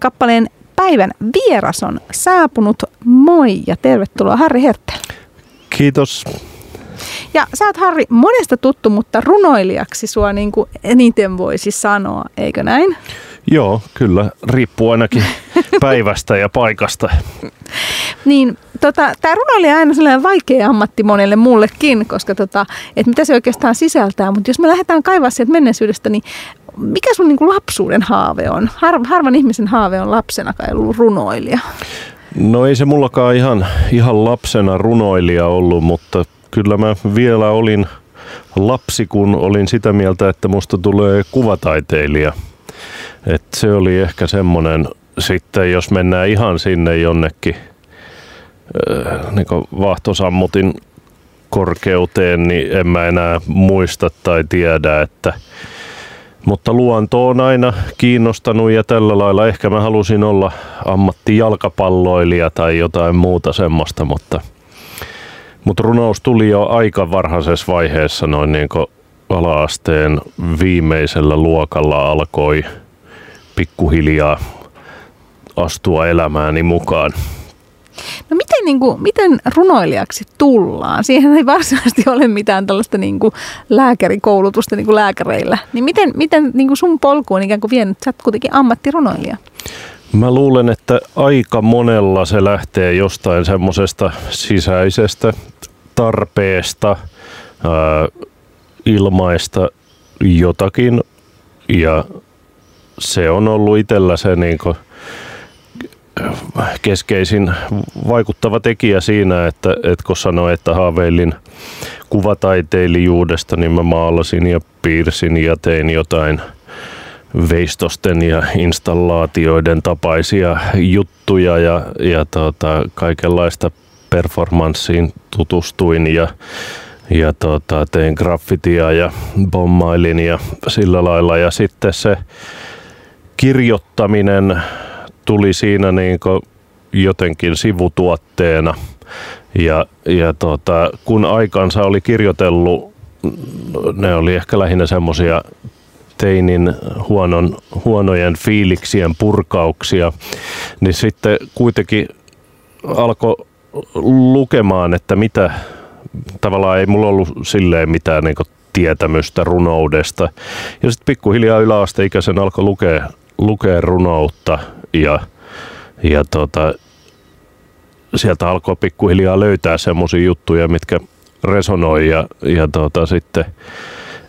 kappaleen Päivän vieras on saapunut. Moi ja tervetuloa Harri Hertel. Kiitos. Ja sä oot Harri monesta tuttu, mutta runoilijaksi sua niin kuin eniten voisi sanoa, eikö näin? Joo, kyllä. Riippuu ainakin päivästä ja paikasta. Niin, tota, tämä runoilija on aina sellainen vaikea ammatti monelle muullekin, koska tota, et mitä se oikeastaan sisältää. Mutta jos me lähdetään kaivaa sieltä menneisyydestä, niin mikä sun niin kuin lapsuuden haave on? Har, harvan ihmisen haave on lapsena kai ollut runoilija. No ei se mullakaan ihan, ihan lapsena runoilija ollut, mutta kyllä mä vielä olin lapsi, kun olin sitä mieltä, että musta tulee kuvataiteilija. Et se oli ehkä semmoinen, sitten jos mennään ihan sinne jonnekin äh, niin vaahtosammutin korkeuteen, niin en mä enää muista tai tiedä, että mutta luonto on aina kiinnostanut ja tällä lailla ehkä mä halusin olla ammattijalkapalloilija tai jotain muuta semmoista, mutta, mutta runous tuli jo aika varhaisessa vaiheessa noin niin kuin ala-asteen viimeisellä luokalla alkoi pikkuhiljaa astua elämääni mukaan. No miten, niin kuin, miten runoilijaksi tullaan? Siihen ei varsinaisesti ole mitään tällaista niin kuin lääkärikoulutusta niin kuin lääkäreillä. Niin miten, miten niin kuin sun polku on ikään kuin vienyt? Sä oot kuitenkin ammattirunoilija. Mä luulen, että aika monella se lähtee jostain semmoisesta sisäisestä tarpeesta ää, ilmaista jotakin ja se on ollut itsellä se niin kuin, keskeisin vaikuttava tekijä siinä, että, että kun sanoin, että haaveilin kuvataiteilijuudesta, niin mä maalasin ja piirsin ja tein jotain veistosten ja installaatioiden tapaisia juttuja ja, ja tota, kaikenlaista performanssiin tutustuin ja, ja tota, tein graffitia ja bommailin ja sillä lailla. Ja sitten se kirjoittaminen tuli siinä niin jotenkin sivutuotteena. Ja, ja tota, kun aikansa oli kirjoitellut, ne oli ehkä lähinnä semmoisia teinin huonon, huonojen fiiliksien purkauksia, niin sitten kuitenkin alkoi lukemaan, että mitä, tavallaan ei mulla ollut silleen mitään niin tietämystä runoudesta. Ja sitten pikkuhiljaa yläasteikäisen alkoi lukea, lukea runoutta ja, ja tota, sieltä alkoi pikkuhiljaa löytää semmoisia juttuja, mitkä resonoi ja, ja tota, sitten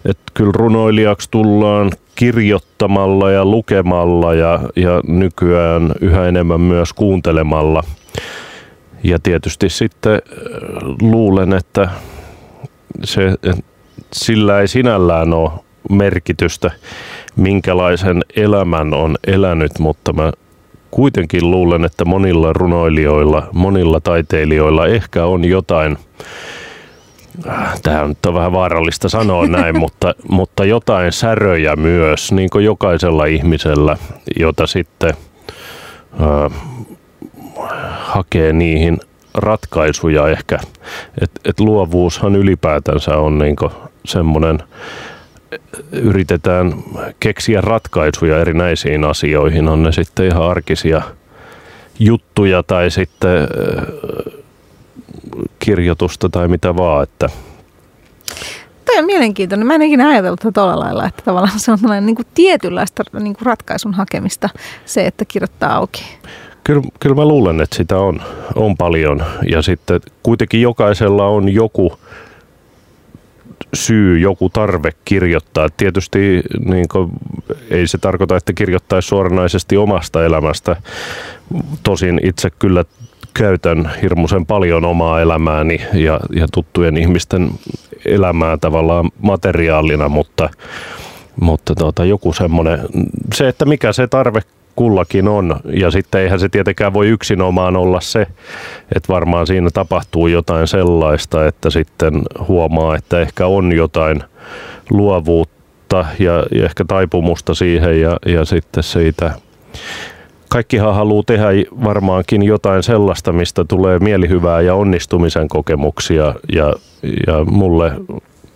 että kyllä runoilijaksi tullaan kirjoittamalla ja lukemalla ja, ja nykyään yhä enemmän myös kuuntelemalla. Ja tietysti sitten äh, luulen, että se, sillä ei sinällään ole merkitystä, minkälaisen elämän on elänyt, mutta mä kuitenkin luulen, että monilla runoilijoilla, monilla taiteilijoilla ehkä on jotain, tämä nyt on vähän vaarallista sanoa näin, mutta, mutta jotain säröjä myös, niin kuin jokaisella ihmisellä, jota sitten äh, hakee niihin ratkaisuja ehkä. että et luovuushan ylipäätänsä on niin semmoinen yritetään keksiä ratkaisuja erinäisiin asioihin, on ne sitten ihan arkisia juttuja tai sitten äh, kirjoitusta tai mitä vaan. Että Tämä on mielenkiintoinen. Mä en ikinä ajatellut tätä tuolla lailla, että tavallaan se on niin kuin tietynlaista niin kuin ratkaisun hakemista se, että kirjoittaa auki. Kyllä, kyllä mä luulen, että sitä on, on paljon ja sitten kuitenkin jokaisella on joku syy, joku tarve kirjoittaa. Tietysti niin kuin, ei se tarkoita, että kirjoittaisi suoranaisesti omasta elämästä. Tosin itse kyllä käytän hirmuisen paljon omaa elämääni ja, ja tuttujen ihmisten elämää tavallaan materiaalina, mutta, mutta tuota, joku semmoinen, se, että mikä se tarve kullakin on. Ja sitten eihän se tietenkään voi yksinomaan olla se, että varmaan siinä tapahtuu jotain sellaista, että sitten huomaa, että ehkä on jotain luovuutta ja, ja ehkä taipumusta siihen ja, ja sitten siitä kaikkihan haluaa tehdä varmaankin jotain sellaista, mistä tulee mielihyvää ja onnistumisen kokemuksia ja, ja mulle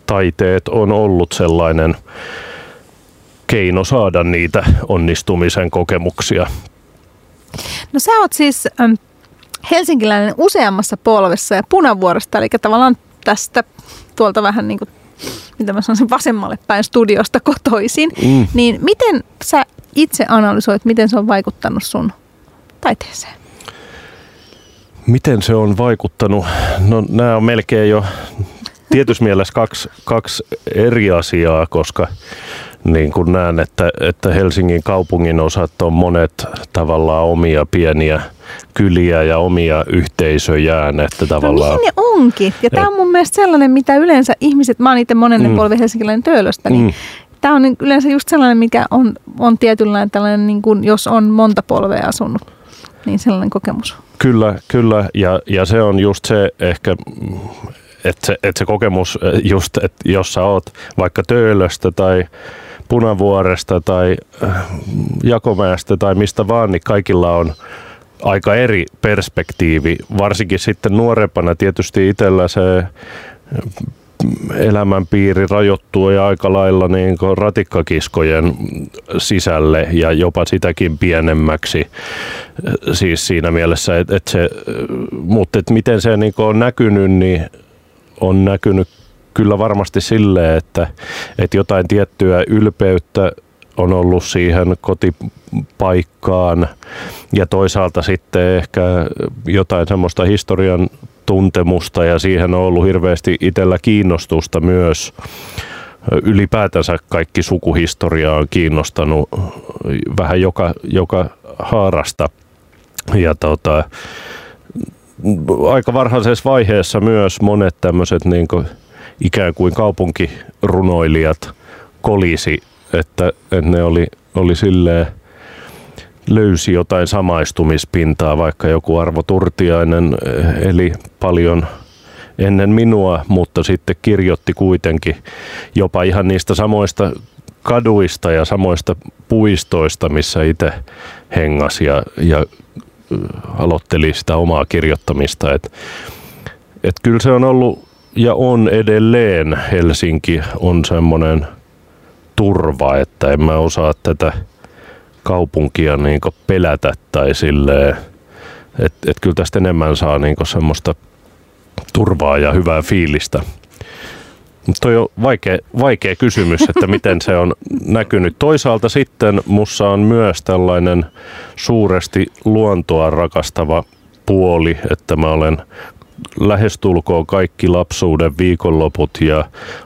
taiteet on ollut sellainen keino saada niitä onnistumisen kokemuksia. No sä oot siis helsinkiläinen useammassa polvessa ja punavuoresta, eli tavallaan tästä tuolta vähän niin kuin, mitä mä sanoisin, vasemmalle päin studiosta kotoisin. Mm. Niin miten sä itse analysoit, miten se on vaikuttanut sun taiteeseen? Miten se on vaikuttanut? No nämä on melkein jo tietyssä mielessä kaksi, kaksi eri asiaa, koska niin kuin näen, että, että Helsingin kaupungin osat on monet tavallaan omia pieniä kyliä ja omia yhteisöjään. Että tavallaan, no niin ne onkin. Ja tämä on mun mielestä sellainen, mitä yleensä ihmiset, mä oon itse monen mm. polven helsinkiläinen töölöstä, niin mm. tämä on yleensä just sellainen, mikä on, on tietynlainen tällainen, niin kuin, jos on monta polvea asunut, niin sellainen kokemus. Kyllä, kyllä. Ja, ja se on just se ehkä, että se, että se kokemus just, että jos sä oot vaikka Töölöstä tai Punavuoresta tai äh, Jakomäestä tai mistä vaan, niin kaikilla on aika eri perspektiivi. Varsinkin sitten nuorempana tietysti itsellä se äh, elämänpiiri rajoittuu ja aika lailla niin ratikkakiskojen sisälle ja jopa sitäkin pienemmäksi. Äh, siis siinä mielessä, että, että se, mutta että miten se niin on näkynyt, niin on näkynyt kyllä varmasti silleen, että, että jotain tiettyä ylpeyttä on ollut siihen kotipaikkaan ja toisaalta sitten ehkä jotain semmoista historian tuntemusta ja siihen on ollut hirveästi itsellä kiinnostusta myös. Ylipäätänsä kaikki sukuhistoria on kiinnostanut vähän joka, joka haarasta. Ja tota, aika varhaisessa vaiheessa myös monet tämmöiset niin ikään kuin kaupunkirunoilijat kolisi, että, että ne oli, oli silleen, löysi jotain samaistumispintaa, vaikka joku Arvo Turtiainen eh, eli paljon ennen minua, mutta sitten kirjoitti kuitenkin jopa ihan niistä samoista kaduista ja samoista puistoista, missä itse hengas ja, ja eh, aloitteli sitä omaa kirjoittamista. Et, et kyllä se on ollut ja on edelleen Helsinki on semmoinen turva, että en mä osaa tätä kaupunkia niin pelätä tai silleen, että et kyllä tästä enemmän saa niin semmoista turvaa ja hyvää fiilistä. Mutta toi on vaikea, vaikea kysymys, että miten se on näkynyt. Toisaalta sitten mussa on myös tällainen suuresti luontoa rakastava puoli, että mä olen lähestulkoon kaikki lapsuuden viikonloput ja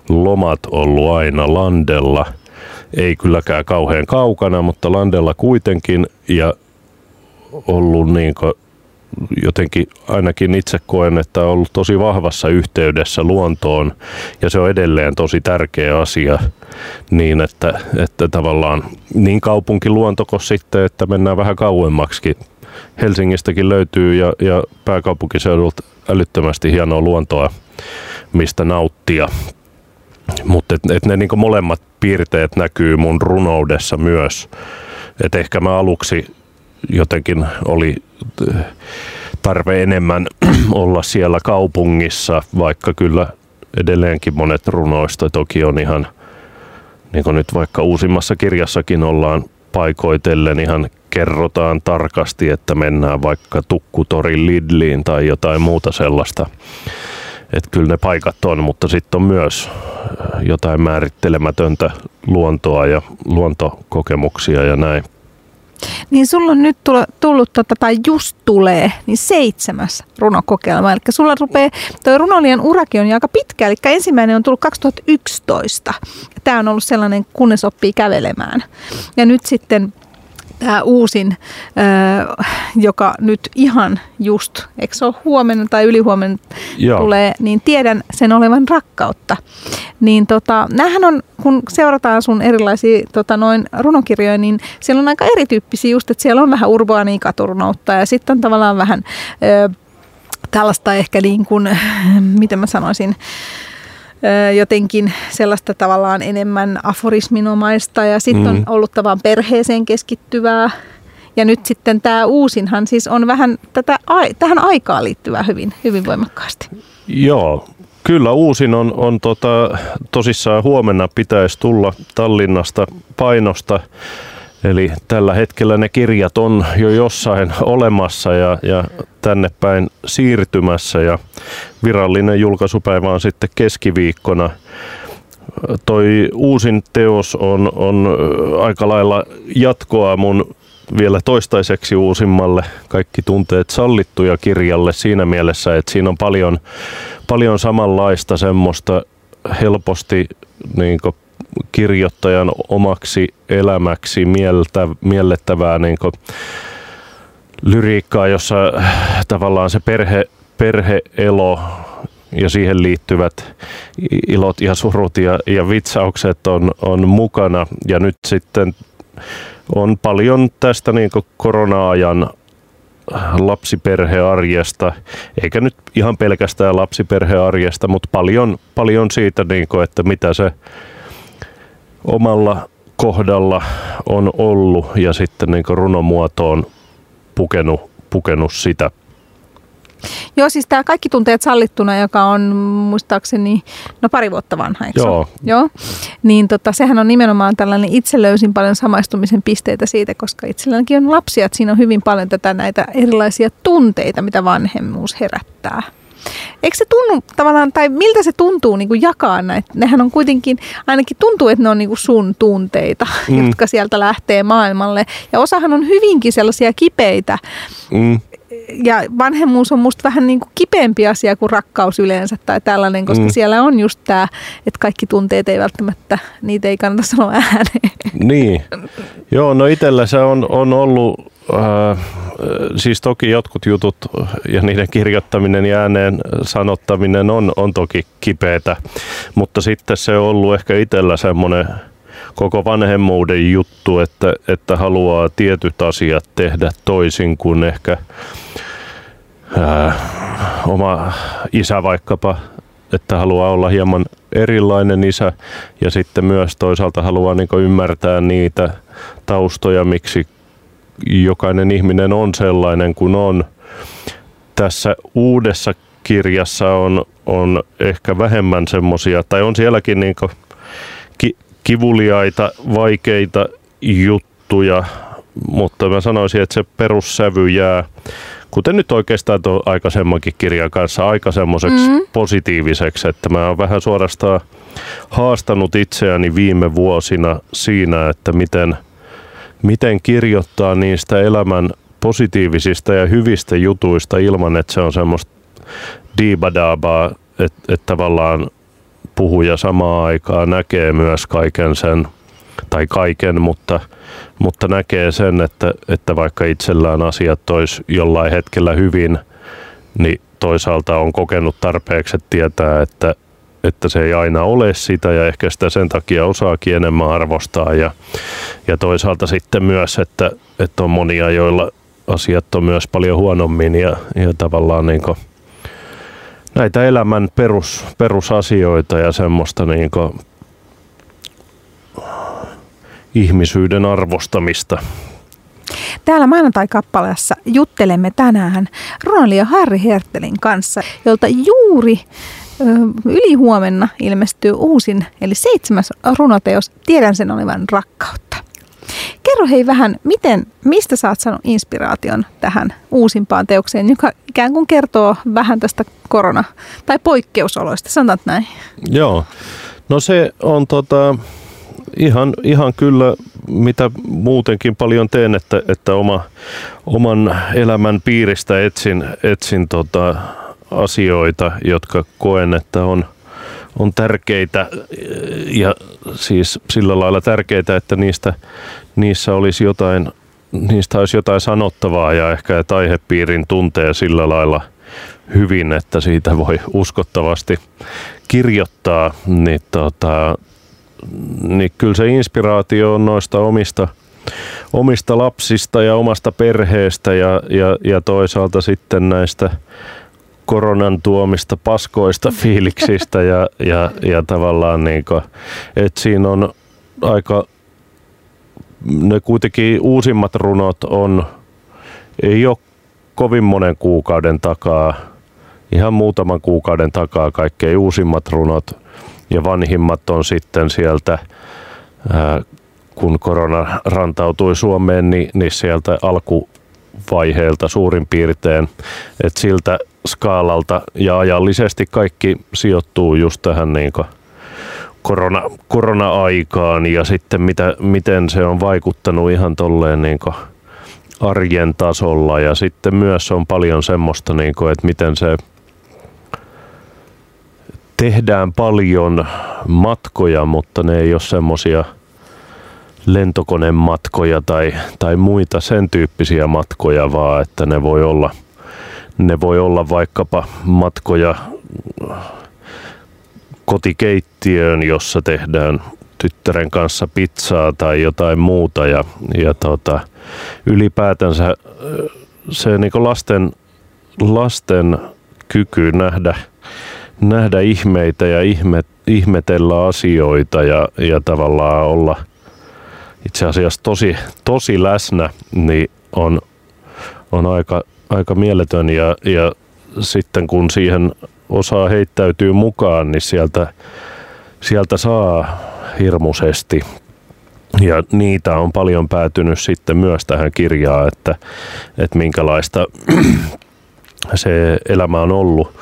lomat ollut aina landella. Ei kylläkään kauhean kaukana, mutta landella kuitenkin ja ollut niin jotenkin ainakin itse koen, että on ollut tosi vahvassa yhteydessä luontoon ja se on edelleen tosi tärkeä asia niin, että, että tavallaan niin kaupunkiluonto kuin sitten, että mennään vähän kauemmaksi. Helsingistäkin löytyy ja, ja pääkaupunkiseudulta älyttömästi hienoa luontoa, mistä nauttia. Mutta et, et ne niinku molemmat piirteet näkyy mun runoudessa myös. Et ehkä mä aluksi jotenkin oli äh, tarve enemmän olla siellä kaupungissa, vaikka kyllä edelleenkin monet runoista toki on ihan, niin kuin nyt vaikka uusimmassa kirjassakin ollaan paikoitellen ihan kerrotaan tarkasti, että mennään vaikka Tukkutorin Lidliin tai jotain muuta sellaista. Että kyllä ne paikat on, mutta sitten on myös äh, jotain määrittelemätöntä luontoa ja luontokokemuksia ja näin. Niin sulla on nyt tullut, tullut tota, tai just tulee, niin seitsemäs runokokeilma. Eli sulla rupeaa, toi runolijan urakin on aika pitkä, eli ensimmäinen on tullut 2011. Tämä on ollut sellainen, kunnes oppii kävelemään. Ja nyt sitten tämä uusin, joka nyt ihan just, eikö se ole huomenna tai ylihuomenna Joo. tulee, niin tiedän sen olevan rakkautta. Niin tota, näähän on, kun seurataan sun erilaisia tota, noin runokirjoja, niin siellä on aika erityyppisiä just, että siellä on vähän urbaania katurunoutta ja sitten on tavallaan vähän ö, tällaista ehkä niin kuin, miten mä sanoisin, jotenkin sellaista tavallaan enemmän aforisminomaista ja sitten mm. on ollut tavallaan perheeseen keskittyvää. Ja nyt sitten tämä uusinhan siis on vähän tätä, tähän aikaan liittyvää hyvin, hyvin voimakkaasti. Joo, kyllä uusin on, on tota, tosissaan huomenna pitäisi tulla Tallinnasta painosta. Eli tällä hetkellä ne kirjat on jo jossain olemassa ja, ja tänne päin siirtymässä ja virallinen julkaisupäivä on sitten keskiviikkona. Toi uusin teos on, on aika lailla jatkoa mun vielä toistaiseksi uusimmalle Kaikki tunteet sallittuja kirjalle siinä mielessä, että siinä on paljon, paljon samanlaista semmoista helposti niin kirjoittajan omaksi elämäksi mieltä, miellettävää niin lyriikkaa, jossa tavallaan se perhe, perheelo ja siihen liittyvät ilot ja surut ja, ja vitsaukset on, on mukana. Ja nyt sitten on paljon tästä niin korona-ajan lapsiperhearjesta, eikä nyt ihan pelkästään lapsiperhearjesta, mutta paljon, paljon siitä, niin kuin, että mitä se omalla kohdalla on ollut ja sitten niin runomuotoon pukenut, pukenut sitä. Joo, siis tämä Kaikki tunteet sallittuna, joka on muistaakseni no pari vuotta vanha, eikö Joo. Joo. Niin tota, sehän on nimenomaan tällainen, itse löysin paljon samaistumisen pisteitä siitä, koska itselläänkin on lapsia, että siinä on hyvin paljon tätä näitä erilaisia tunteita, mitä vanhemmuus herättää. Eikö se tunnu tavallaan, tai miltä se tuntuu niin kuin jakaa näitä? Nehän on kuitenkin, ainakin tuntuu, että ne on niin kuin sun tunteita, mm. jotka sieltä lähtee maailmalle. Ja osahan on hyvinkin sellaisia kipeitä. Mm ja vanhemmuus on musta vähän niin kuin kipeämpi asia kuin rakkaus yleensä tai tällainen, koska mm. siellä on just tämä, että kaikki tunteet ei välttämättä, niitä ei kannata sanoa ääneen. Niin. Joo, no itsellä se on, on ollut, siis toki jotkut jutut ja niiden kirjoittaminen ja ääneen sanottaminen on, on toki kipeätä, mutta sitten se on ollut ehkä itsellä semmoinen koko vanhemmuuden juttu, että, että haluaa tietyt asiat tehdä toisin kuin ehkä ää, oma isä vaikkapa, että haluaa olla hieman erilainen isä ja sitten myös toisaalta haluaa niin ymmärtää niitä taustoja, miksi jokainen ihminen on sellainen kuin on. Tässä uudessa kirjassa on, on ehkä vähemmän semmoisia, tai on sielläkin niin ki, kivuliaita, vaikeita juttuja, mutta mä sanoisin, että se perussävy jää, kuten nyt oikeastaan tuon aikaisemmankin kirjan kanssa, aika semmoiseksi mm-hmm. positiiviseksi, että mä oon vähän suorastaan haastanut itseäni viime vuosina siinä, että miten, miten kirjoittaa niistä elämän positiivisista ja hyvistä jutuista ilman, että se on semmoista diibadaabaa, että, että tavallaan puhuja samaan aikaan näkee myös kaiken sen, tai kaiken, mutta, mutta näkee sen, että, että vaikka itsellään asiat olisi jollain hetkellä hyvin, niin toisaalta on kokenut tarpeeksi, tietää, että, että se ei aina ole sitä ja ehkä sitä sen takia osaakin enemmän arvostaa ja, ja toisaalta sitten myös, että, että on monia, joilla asiat on myös paljon huonommin ja, ja tavallaan niin kuin näitä elämän perus, perusasioita ja semmoista niin kuin ihmisyyden arvostamista. Täällä maanantai-kappaleessa juttelemme tänään runoilija Harri Hertelin kanssa, jolta juuri yli huomenna ilmestyy uusin, eli seitsemäs runoteos Tiedän sen olevan rakkautta. Kerro hei vähän, miten, mistä sä oot saanut inspiraation tähän uusimpaan teokseen, joka ikään kuin kertoo vähän tästä korona- tai poikkeusoloista, sanotaan näin. Joo, no se on tota, ihan, ihan kyllä, mitä muutenkin paljon teen, että, että oma, oman elämän piiristä etsin, etsin tota, asioita, jotka koen, että on, on tärkeitä ja siis sillä lailla tärkeitä, että niistä, niissä olisi jotain, niistä olisi jotain sanottavaa ja ehkä että aihepiirin tuntee sillä lailla hyvin, että siitä voi uskottavasti kirjoittaa, niin, tota, niin kyllä se inspiraatio on noista omista, omista lapsista ja omasta perheestä ja, ja, ja toisaalta sitten näistä koronan tuomista paskoista fiiliksistä ja, ja, ja tavallaan niin kuin, että siinä on aika, ne kuitenkin uusimmat runot on, ei ole kovin monen kuukauden takaa, ihan muutaman kuukauden takaa kaikkein uusimmat runot. Ja vanhimmat on sitten sieltä ää, kun korona rantautui Suomeen, niin, niin sieltä alkuvaiheelta suurin piirtein, että siltä skaalalta ja ajallisesti kaikki sijoittuu just tähän niin korona, korona-aikaan ja sitten mitä, miten se on vaikuttanut ihan tolleen niin arjen tasolla. Ja sitten myös on paljon semmoista, niin kuin, että miten se tehdään paljon matkoja, mutta ne ei ole semmoisia lentokonematkoja tai, tai muita sen tyyppisiä matkoja, vaan että ne voi olla, ne voi olla vaikkapa matkoja kotikeittiöön, jossa tehdään tyttären kanssa pizzaa tai jotain muuta. Ja, ja tota, ylipäätänsä se niin lasten, lasten kyky nähdä, nähdä ihmeitä ja ihme, ihmetellä asioita ja, ja tavallaan olla itse asiassa tosi, tosi läsnä, niin on, on aika, aika mieletön ja, ja sitten kun siihen osaa heittäytyy mukaan, niin sieltä, sieltä saa hirmuisesti. Ja niitä on paljon päätynyt sitten myös tähän kirjaan, että, että minkälaista se elämä on ollut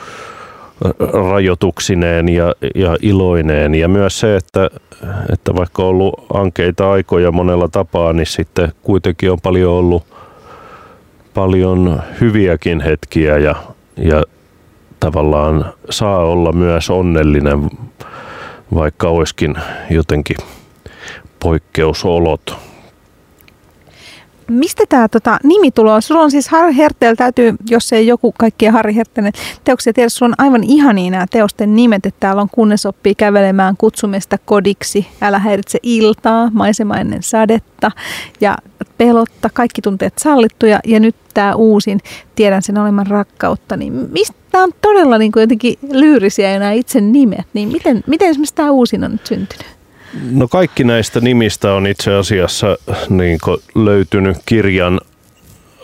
rajoituksineen ja, ja iloineen. Ja myös se, että, että vaikka on ollut ankeita aikoja monella tapaa, niin sitten kuitenkin on paljon ollut paljon hyviäkin hetkiä ja, ja tavallaan saa olla myös onnellinen, vaikka olisikin jotenkin poikkeusolot. Mistä tämä tota, nimi tulee? Sulla on siis Harri Hertel, täytyy, jos ei joku kaikkia Harri Hertelen teoksia tiedä, sulla on aivan ihania nämä teosten nimet, että täällä on kunnes oppii kävelemään kutsumista kodiksi, älä häiritse iltaa, maisemainen sadetta ja pelotta, kaikki tunteet sallittuja ja nyt tämä uusin, tiedän sen oleman rakkautta, niin mistä tämä on todella niin kuin jotenkin lyyrisiä ja nämä itse nimet, niin miten, miten esimerkiksi tämä uusin on nyt syntynyt? No kaikki näistä nimistä on itse asiassa niin löytynyt kirjan,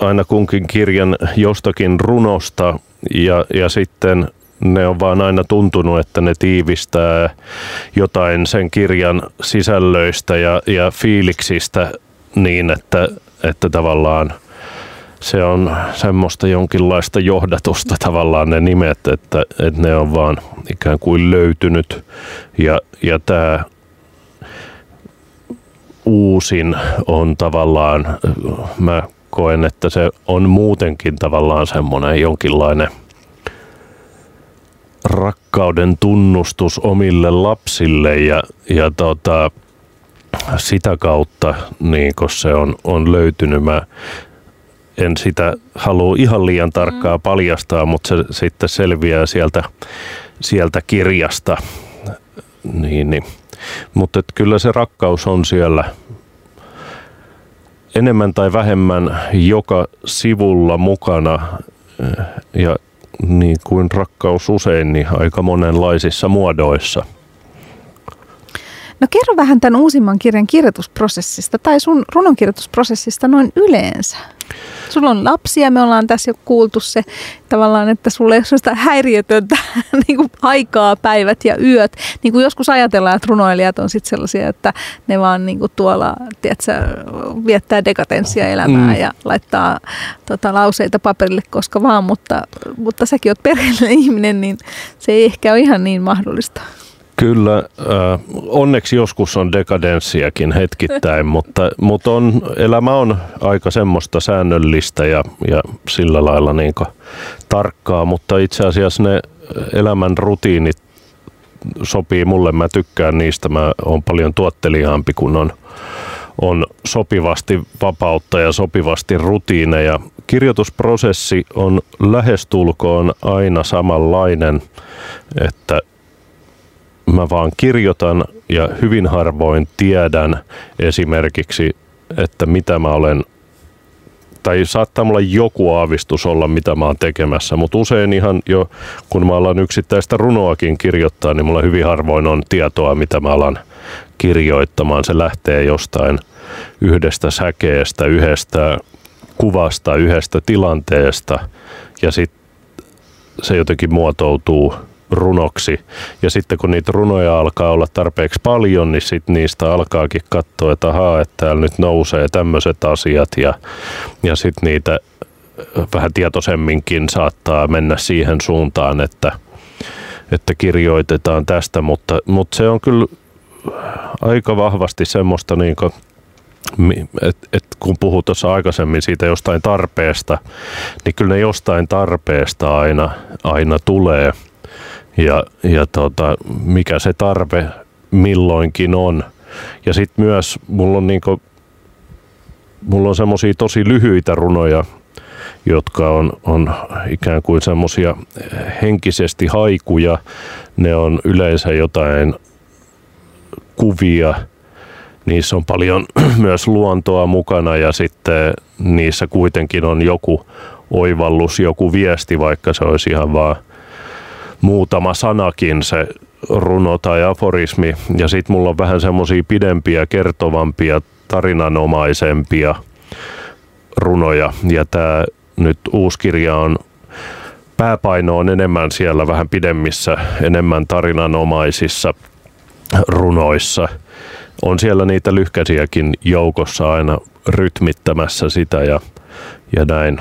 aina kunkin kirjan jostakin runosta ja, ja sitten ne on vaan aina tuntunut, että ne tiivistää jotain sen kirjan sisällöistä ja, ja fiiliksistä niin, että, että tavallaan se on semmoista jonkinlaista johdatusta tavallaan ne nimet, että, että ne on vaan ikään kuin löytynyt. Ja, ja tämä uusin on tavallaan, mä koen, että se on muutenkin tavallaan semmoinen jonkinlainen rakkauden tunnustus omille lapsille ja, ja tota, sitä kautta niin se on, on löytynyt. Mä en sitä halua ihan liian tarkkaa mm. paljastaa, mutta se sitten selviää sieltä, sieltä kirjasta. Niin, niin. Mutta kyllä se rakkaus on siellä enemmän tai vähemmän joka sivulla mukana ja niin kuin rakkaus usein, niin aika monenlaisissa muodoissa – No kerro vähän tämän uusimman kirjan kirjoitusprosessista tai sun runonkirjoitusprosessista noin yleensä. Sulla on lapsia, me ollaan tässä jo kuultu se tavallaan, että sulla ei ole sellaista häiriötöntä niin kuin aikaa, päivät ja yöt. Niin kuin joskus ajatellaan, että runoilijat on sitten sellaisia, että ne vaan niin kuin tuolla tiedätkö, viettää dekatenssia elämää mm. ja laittaa tota, lauseita paperille koska vaan, mutta, mutta säkin oot perheellinen ihminen, niin se ei ehkä ole ihan niin mahdollista. Kyllä, äh, onneksi joskus on dekadenssiakin hetkittäin, mutta, mutta on, elämä on aika semmoista säännöllistä ja, ja sillä lailla niin tarkkaa, mutta itse asiassa ne elämän rutiinit sopii mulle, mä tykkään niistä, mä oon paljon tuotteliaampi, kun on, on sopivasti vapautta ja sopivasti rutiineja. Kirjoitusprosessi on lähestulkoon aina samanlainen, että mä vaan kirjoitan ja hyvin harvoin tiedän esimerkiksi, että mitä mä olen tai saattaa mulla joku aavistus olla, mitä mä oon tekemässä, mutta usein ihan jo, kun mä alan yksittäistä runoakin kirjoittaa, niin mulla hyvin harvoin on tietoa, mitä mä alan kirjoittamaan. Se lähtee jostain yhdestä säkeestä, yhdestä kuvasta, yhdestä tilanteesta ja sitten se jotenkin muotoutuu runoksi. Ja sitten kun niitä runoja alkaa olla tarpeeksi paljon, niin sitten niistä alkaakin katsoa, että ahaa, että täällä nyt nousee tämmöiset asiat ja, ja sitten niitä vähän tietoisemminkin saattaa mennä siihen suuntaan, että, että kirjoitetaan tästä, mutta, mutta se on kyllä aika vahvasti semmoista niin kuin et, et kun puhuu tuossa aikaisemmin siitä jostain tarpeesta, niin kyllä ne jostain tarpeesta aina, aina tulee. Ja, ja tota, mikä se tarve milloinkin on. Ja sitten myös mulla on, niinku, mulla on semmoisia tosi lyhyitä runoja, jotka on, on ikään kuin semmoisia henkisesti haikuja. Ne on yleensä jotain kuvia, niissä on paljon myös luontoa mukana ja sitten niissä kuitenkin on joku oivallus, joku viesti, vaikka se olisi ihan vaan muutama sanakin se runo tai aforismi. Ja sitten mulla on vähän semmoisia pidempiä, kertovampia, tarinanomaisempia runoja. Ja tämä nyt uusi kirja on pääpaino on enemmän siellä vähän pidemmissä, enemmän tarinanomaisissa runoissa. On siellä niitä lyhkäisiäkin joukossa aina rytmittämässä sitä ja, ja näin.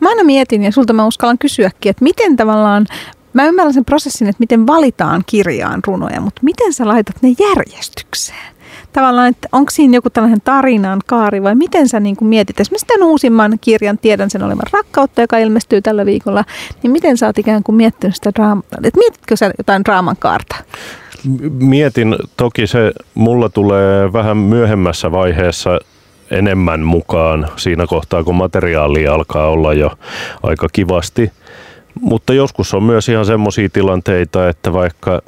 Mä aina mietin, ja sulta mä uskallan kysyäkin, että miten tavallaan, mä ymmärrän sen prosessin, että miten valitaan kirjaan runoja, mutta miten sä laitat ne järjestykseen? Tavallaan, että onko siinä joku tällainen tarinan kaari vai miten sä niin mietit? Esimerkiksi tämän uusimman kirjan, tiedän sen olevan rakkautta, joka ilmestyy tällä viikolla, niin miten sä oot ikään kuin miettinyt sitä draamaa? Että mietitkö sä jotain draaman kaarta? Mietin, toki se mulla tulee vähän myöhemmässä vaiheessa enemmän mukaan siinä kohtaa, kun materiaali alkaa olla jo aika kivasti. Mutta joskus on myös ihan semmoisia tilanteita, että vaikka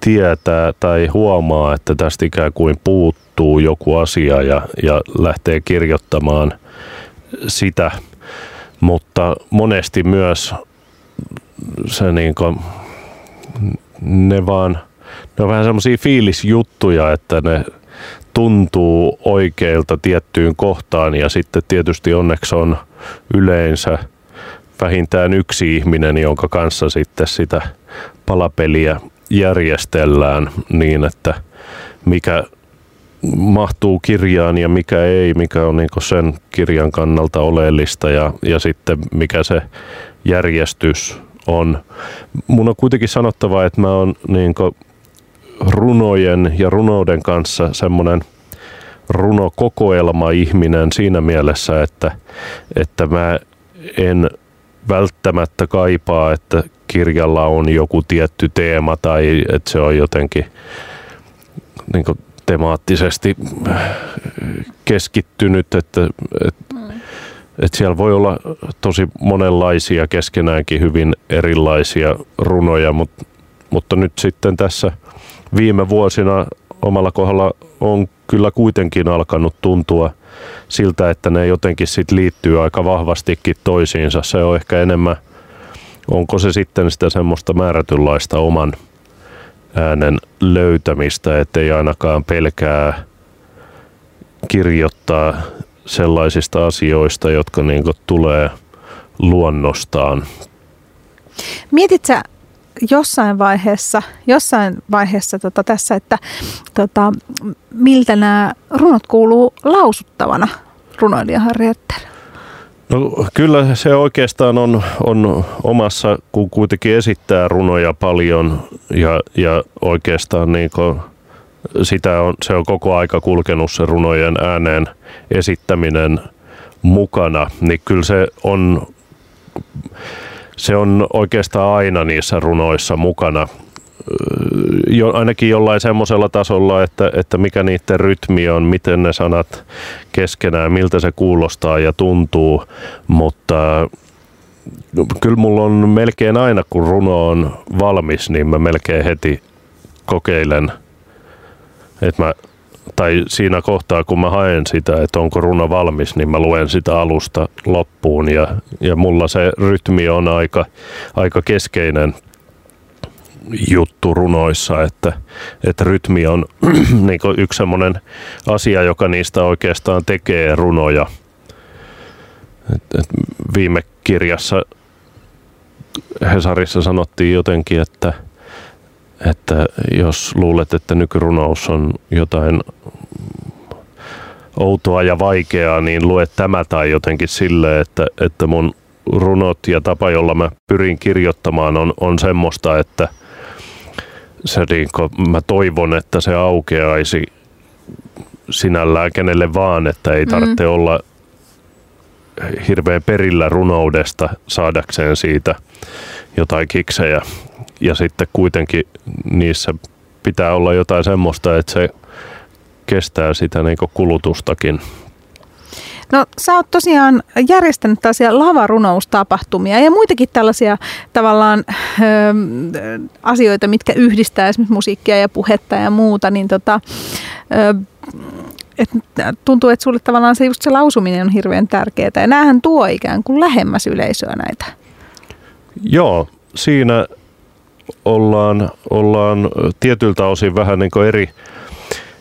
tietää tai huomaa, että tästä ikään kuin puuttuu joku asia ja, ja lähtee kirjoittamaan sitä, mutta monesti myös se niin kuin, ne vaan, ne on vähän semmoisia fiilisjuttuja, että ne tuntuu oikeilta tiettyyn kohtaan ja sitten tietysti onneksi on yleensä vähintään yksi ihminen, jonka kanssa sitten sitä palapeliä järjestellään niin, että mikä mahtuu kirjaan ja mikä ei, mikä on niin sen kirjan kannalta oleellista ja, ja sitten mikä se järjestys on. Mun on kuitenkin sanottava, että mä oon niin runojen ja runouden kanssa semmoinen runokokoelma-ihminen siinä mielessä, että, että mä en välttämättä kaipaa, että kirjalla on joku tietty teema tai että se on jotenkin niin temaattisesti keskittynyt, että, että, että siellä voi olla tosi monenlaisia keskenäänkin hyvin erilaisia runoja, mutta, mutta nyt sitten tässä viime vuosina omalla kohdalla on kyllä kuitenkin alkanut tuntua siltä, että ne jotenkin sit liittyy aika vahvastikin toisiinsa. Se on ehkä enemmän onko se sitten sitä semmoista määrätynlaista oman äänen löytämistä, ettei ainakaan pelkää kirjoittaa sellaisista asioista, jotka niin tulee luonnostaan. Mietit sä jossain vaiheessa, jossain vaiheessa tota tässä, että tota, miltä nämä runot kuuluu lausuttavana runoilijaharjoittajana? No kyllä se oikeastaan on, on omassa, kun kuitenkin esittää runoja paljon ja, ja oikeastaan niin sitä on, se on koko aika kulkenut se runojen ääneen esittäminen mukana, niin kyllä se on, se on oikeastaan aina niissä runoissa mukana. Jo, ainakin jollain semmoisella tasolla, että, että mikä niiden rytmi on, miten ne sanat keskenään, miltä se kuulostaa ja tuntuu, mutta kyllä mulla on melkein aina, kun runo on valmis, niin mä melkein heti kokeilen, että mä, tai siinä kohtaa, kun mä haen sitä, että onko runo valmis, niin mä luen sitä alusta loppuun ja, ja mulla se rytmi on aika, aika keskeinen juttu runoissa, että, että rytmi on niin yksi semmoinen asia, joka niistä oikeastaan tekee runoja. Et, et viime kirjassa Hesarissa sanottiin jotenkin, että, että jos luulet, että nykyrunous on jotain outoa ja vaikeaa, niin lue tämä tai jotenkin sille, että, että mun runot ja tapa, jolla mä pyrin kirjoittamaan on, on semmoista, että se niin kuin, mä toivon, että se aukeaisi sinällään kenelle vaan, että ei tarvitse mm. olla hirveän perillä runoudesta saadakseen siitä jotain kiksejä. Ja sitten kuitenkin niissä pitää olla jotain semmoista, että se kestää sitä niin kulutustakin. No sä oot tosiaan järjestänyt tällaisia lavarunoustapahtumia ja muitakin tällaisia tavallaan ö, asioita, mitkä yhdistää esimerkiksi musiikkia ja puhetta ja muuta, niin tota, ö, et tuntuu, että sulle tavallaan se just se lausuminen on hirveän tärkeää ja näähän tuo ikään kuin lähemmäs yleisöä näitä. Joo, siinä ollaan, ollaan tietyltä osin vähän niin kuin eri,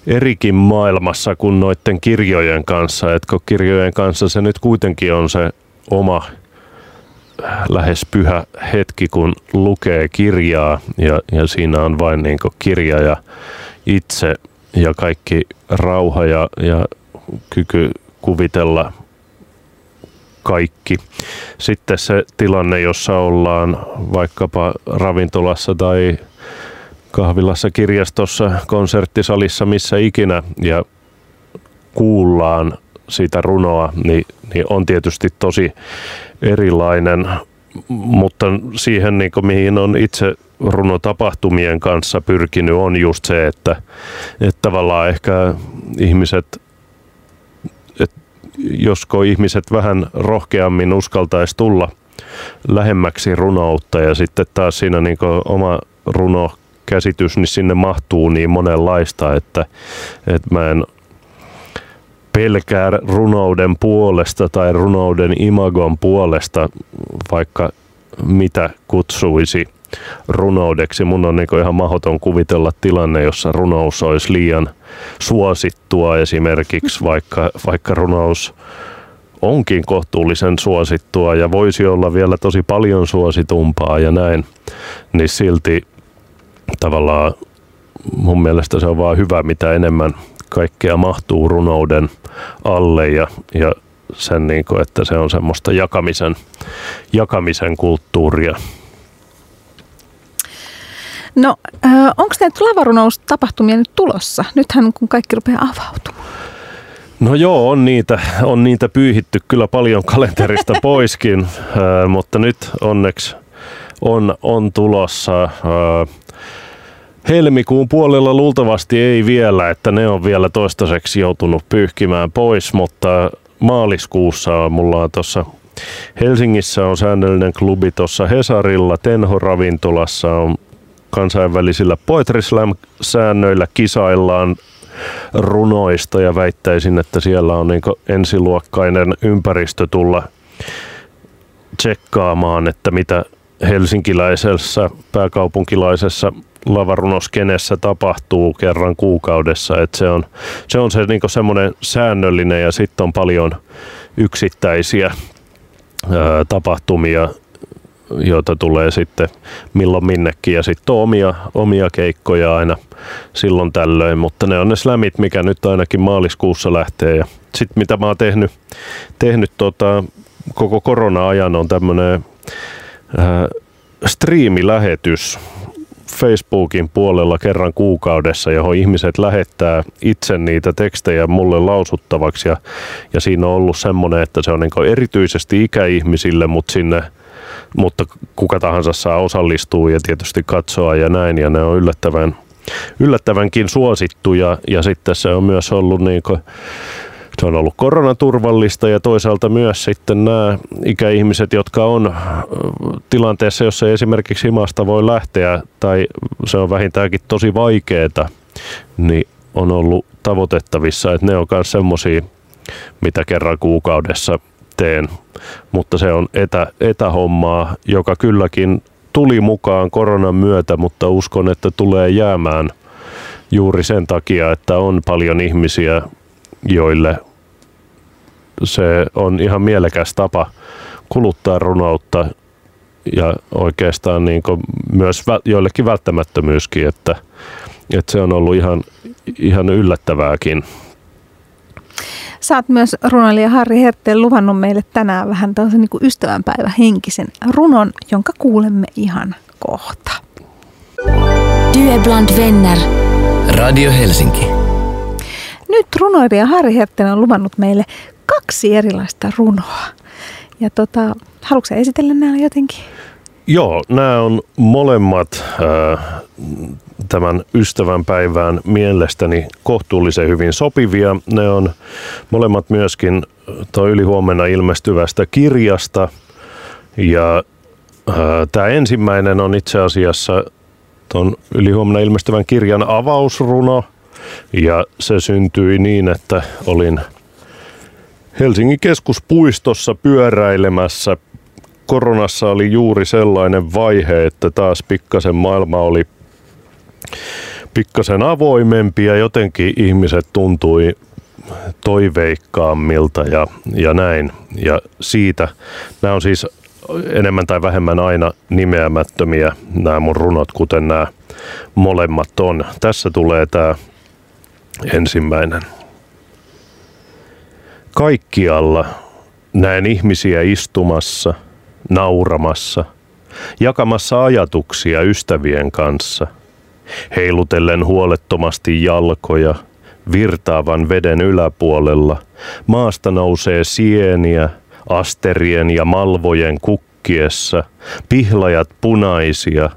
erikin maailmassa kuin noiden kirjojen kanssa. Että kirjojen kanssa se nyt kuitenkin on se oma lähes pyhä hetki, kun lukee kirjaa ja, ja siinä on vain niin kirja ja itse ja kaikki rauha ja, ja kyky kuvitella kaikki. Sitten se tilanne, jossa ollaan vaikkapa ravintolassa tai kahvilassa, kirjastossa, konserttisalissa, missä ikinä ja kuullaan sitä runoa, niin, niin on tietysti tosi erilainen, mutta siihen niin kuin, mihin on itse runotapahtumien kanssa pyrkinyt on just se, että, että tavallaan ehkä ihmiset, että josko ihmiset vähän rohkeammin uskaltaisi tulla lähemmäksi runoutta ja sitten taas siinä niin oma runo käsitys, niin sinne mahtuu niin monenlaista, että, että mä en pelkää runouden puolesta tai runouden imagon puolesta, vaikka mitä kutsuisi runoudeksi. Mun on niin ihan mahdoton kuvitella tilanne, jossa runous olisi liian suosittua esimerkiksi, vaikka, vaikka runous onkin kohtuullisen suosittua ja voisi olla vielä tosi paljon suositumpaa ja näin, niin silti tavallaan mun mielestä se on vaan hyvä, mitä enemmän kaikkea mahtuu runouden alle ja, ja sen, niin kuin, että se on semmoista jakamisen, jakamisen kulttuuria. No, äh, onko näitä lavarunoustapahtumia nyt tulossa? Nythän kun kaikki rupeaa avautumaan. No joo, on niitä, on niitä pyyhitty kyllä paljon kalenterista poiskin, äh, mutta nyt onneksi on, on tulossa. Äh, helmikuun puolella luultavasti ei vielä, että ne on vielä toistaiseksi joutunut pyyhkimään pois, mutta maaliskuussa mulla on tuossa Helsingissä on säännöllinen klubi tuossa Hesarilla, Tenho-ravintolassa on kansainvälisillä Poetry Slam-säännöillä kisaillaan runoista ja väittäisin, että siellä on niin ensiluokkainen ympäristö tulla tsekkaamaan, että mitä helsinkiläisessä pääkaupunkilaisessa lavarunoskenessä tapahtuu kerran kuukaudessa. että se on se, on se niin semmoinen säännöllinen ja sitten on paljon yksittäisiä ää, tapahtumia, joita tulee sitten milloin minnekin ja sitten on omia, omia keikkoja aina silloin tällöin, mutta ne on ne slämit, mikä nyt ainakin maaliskuussa lähtee ja sitten mitä mä oon tehnyt, tehnyt tota, koko korona-ajan on tämmöinen striimilähetys Facebookin puolella kerran kuukaudessa, johon ihmiset lähettää itse niitä tekstejä mulle lausuttavaksi. Ja, ja siinä on ollut semmoinen, että se on niin erityisesti ikäihmisille, mutta sinne mutta kuka tahansa saa osallistua ja tietysti katsoa ja näin, ja ne on yllättävän, yllättävänkin suosittuja, ja sitten se on myös ollut niin kuin, se on ollut koronaturvallista ja toisaalta myös sitten nämä ikäihmiset, jotka on tilanteessa, jossa esimerkiksi himasta voi lähteä tai se on vähintäänkin tosi vaikeaa, niin on ollut tavoitettavissa, että ne on myös semmoisia, mitä kerran kuukaudessa teen, mutta se on etä, etähommaa, joka kylläkin tuli mukaan koronan myötä, mutta uskon, että tulee jäämään juuri sen takia, että on paljon ihmisiä, joille se on ihan mielekäs tapa kuluttaa runoutta ja oikeastaan niin myös joillekin välttämättömyyskin, että, että se on ollut ihan, ihan yllättävääkin. Sä oot myös runoilija Harri Hertteen luvannut meille tänään vähän tällaisen niin ystävänpäivä henkisen runon, jonka kuulemme ihan kohta. Du bland vänner. Radio Helsinki. Nyt runoilija Harri Hertteen on luvannut meille kaksi erilaista runoa. Ja tota, haluatko esitellä nämä jotenkin? Joo, nämä on molemmat äh, tämän ystävänpäivään mielestäni kohtuullisen hyvin sopivia. Ne on molemmat myöskin tuo ylihuomenna ilmestyvästä kirjasta. Ja äh, tämä ensimmäinen on itse asiassa tuon ylihuomenna ilmestyvän kirjan avausruno. Ja se syntyi niin, että olin Helsingin keskuspuistossa pyöräilemässä koronassa oli juuri sellainen vaihe, että taas pikkasen maailma oli pikkasen avoimempi ja jotenkin ihmiset tuntui toiveikkaammilta ja, ja näin. Ja siitä, nämä on siis enemmän tai vähemmän aina nimeämättömiä nämä mun runot, kuten nämä molemmat on. Tässä tulee tämä ensimmäinen. Kaikkialla näen ihmisiä istumassa – nauramassa, jakamassa ajatuksia ystävien kanssa, heilutellen huolettomasti jalkoja, virtaavan veden yläpuolella, maasta nousee sieniä, asterien ja malvojen kukkiessa, pihlajat punaisia,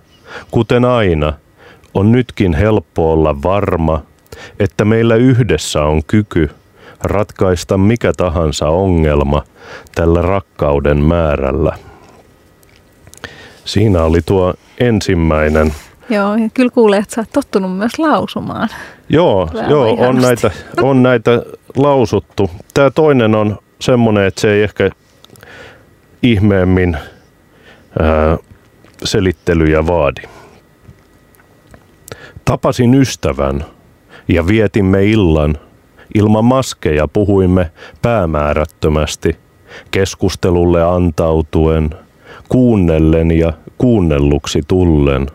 kuten aina, on nytkin helppo olla varma, että meillä yhdessä on kyky ratkaista mikä tahansa ongelma tällä rakkauden määrällä. Siinä oli tuo ensimmäinen. Joo, ja kyllä kuulee, että sä oot tottunut myös lausumaan. Joo, joo on, näitä, on näitä lausuttu. Tämä toinen on semmoinen, että se ei ehkä ihmeemmin ää, selittelyjä vaadi. Tapasin ystävän ja vietimme illan. Ilman maskeja puhuimme päämäärättömästi, keskustelulle antautuen – kuunnellen ja kuunnelluksi tullen.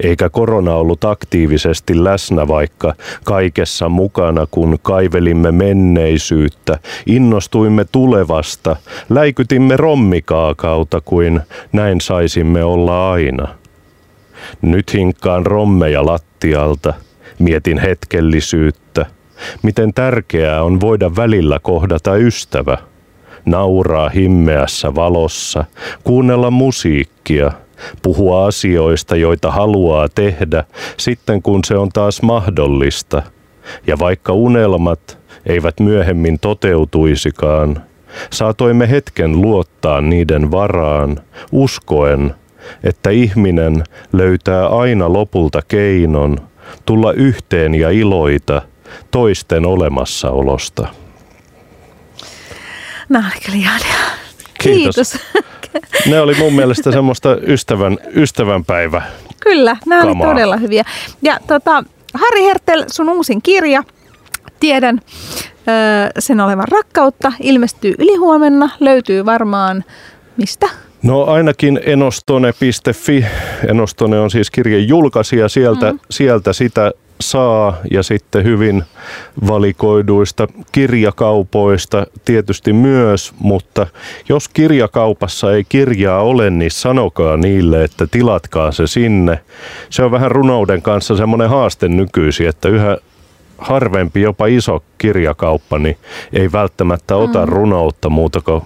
Eikä korona ollut aktiivisesti läsnä vaikka kaikessa mukana, kun kaivelimme menneisyyttä, innostuimme tulevasta, läikytimme rommikaakauta kuin näin saisimme olla aina. Nyt hinkkaan rommeja lattialta, mietin hetkellisyyttä, miten tärkeää on voida välillä kohdata ystävä – nauraa himmeässä valossa, kuunnella musiikkia, puhua asioista, joita haluaa tehdä, sitten kun se on taas mahdollista. Ja vaikka unelmat eivät myöhemmin toteutuisikaan, saatoimme hetken luottaa niiden varaan, uskoen, että ihminen löytää aina lopulta keinon tulla yhteen ja iloita toisten olemassaolosta. Nämä oli kyllä Kiitos. Kiitos. Ne oli mun mielestä semmoista ystävän, ystävänpäivä. Kyllä, nämä oli todella hyviä. Ja tota, Harri Hertel, sun uusin kirja, tiedän sen olevan rakkautta, ilmestyy ylihuomenna, löytyy varmaan mistä? No ainakin enostone.fi. Enostone on siis kirjan julkaisija, sieltä, mm. sieltä sitä saa ja sitten hyvin valikoiduista kirjakaupoista tietysti myös, mutta jos kirjakaupassa ei kirjaa ole, niin sanokaa niille, että tilatkaa se sinne. Se on vähän runouden kanssa semmoinen haaste nykyisin, että yhä harvempi, jopa iso kirjakauppa, niin ei välttämättä ota mm. runoutta muuta kuin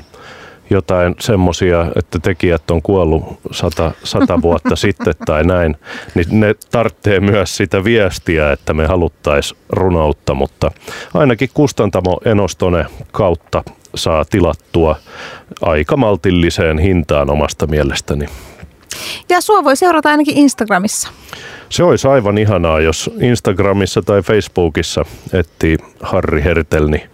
jotain semmoisia, että tekijät on kuollut sata, sata vuotta sitten tai näin, niin ne tarvitsee myös sitä viestiä, että me haluttaisiin runoutta, mutta ainakin kustantamo Enostone kautta saa tilattua aika maltilliseen hintaan omasta mielestäni. Ja sua voi seurata ainakin Instagramissa. Se olisi aivan ihanaa, jos Instagramissa tai Facebookissa etsii Harri Hertelni. Niin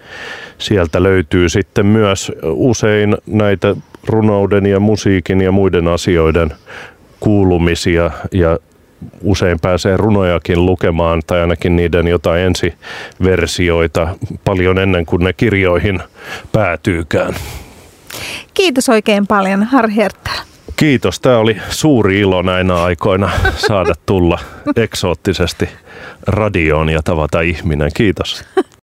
sieltä löytyy sitten myös usein näitä runouden ja musiikin ja muiden asioiden kuulumisia ja usein pääsee runojakin lukemaan tai ainakin niiden jotain ensiversioita paljon ennen kuin ne kirjoihin päätyykään. Kiitos oikein paljon Harri Herttälä. Kiitos. Tämä oli suuri ilo näinä aikoina saada tulla eksoottisesti radioon ja tavata ihminen. Kiitos.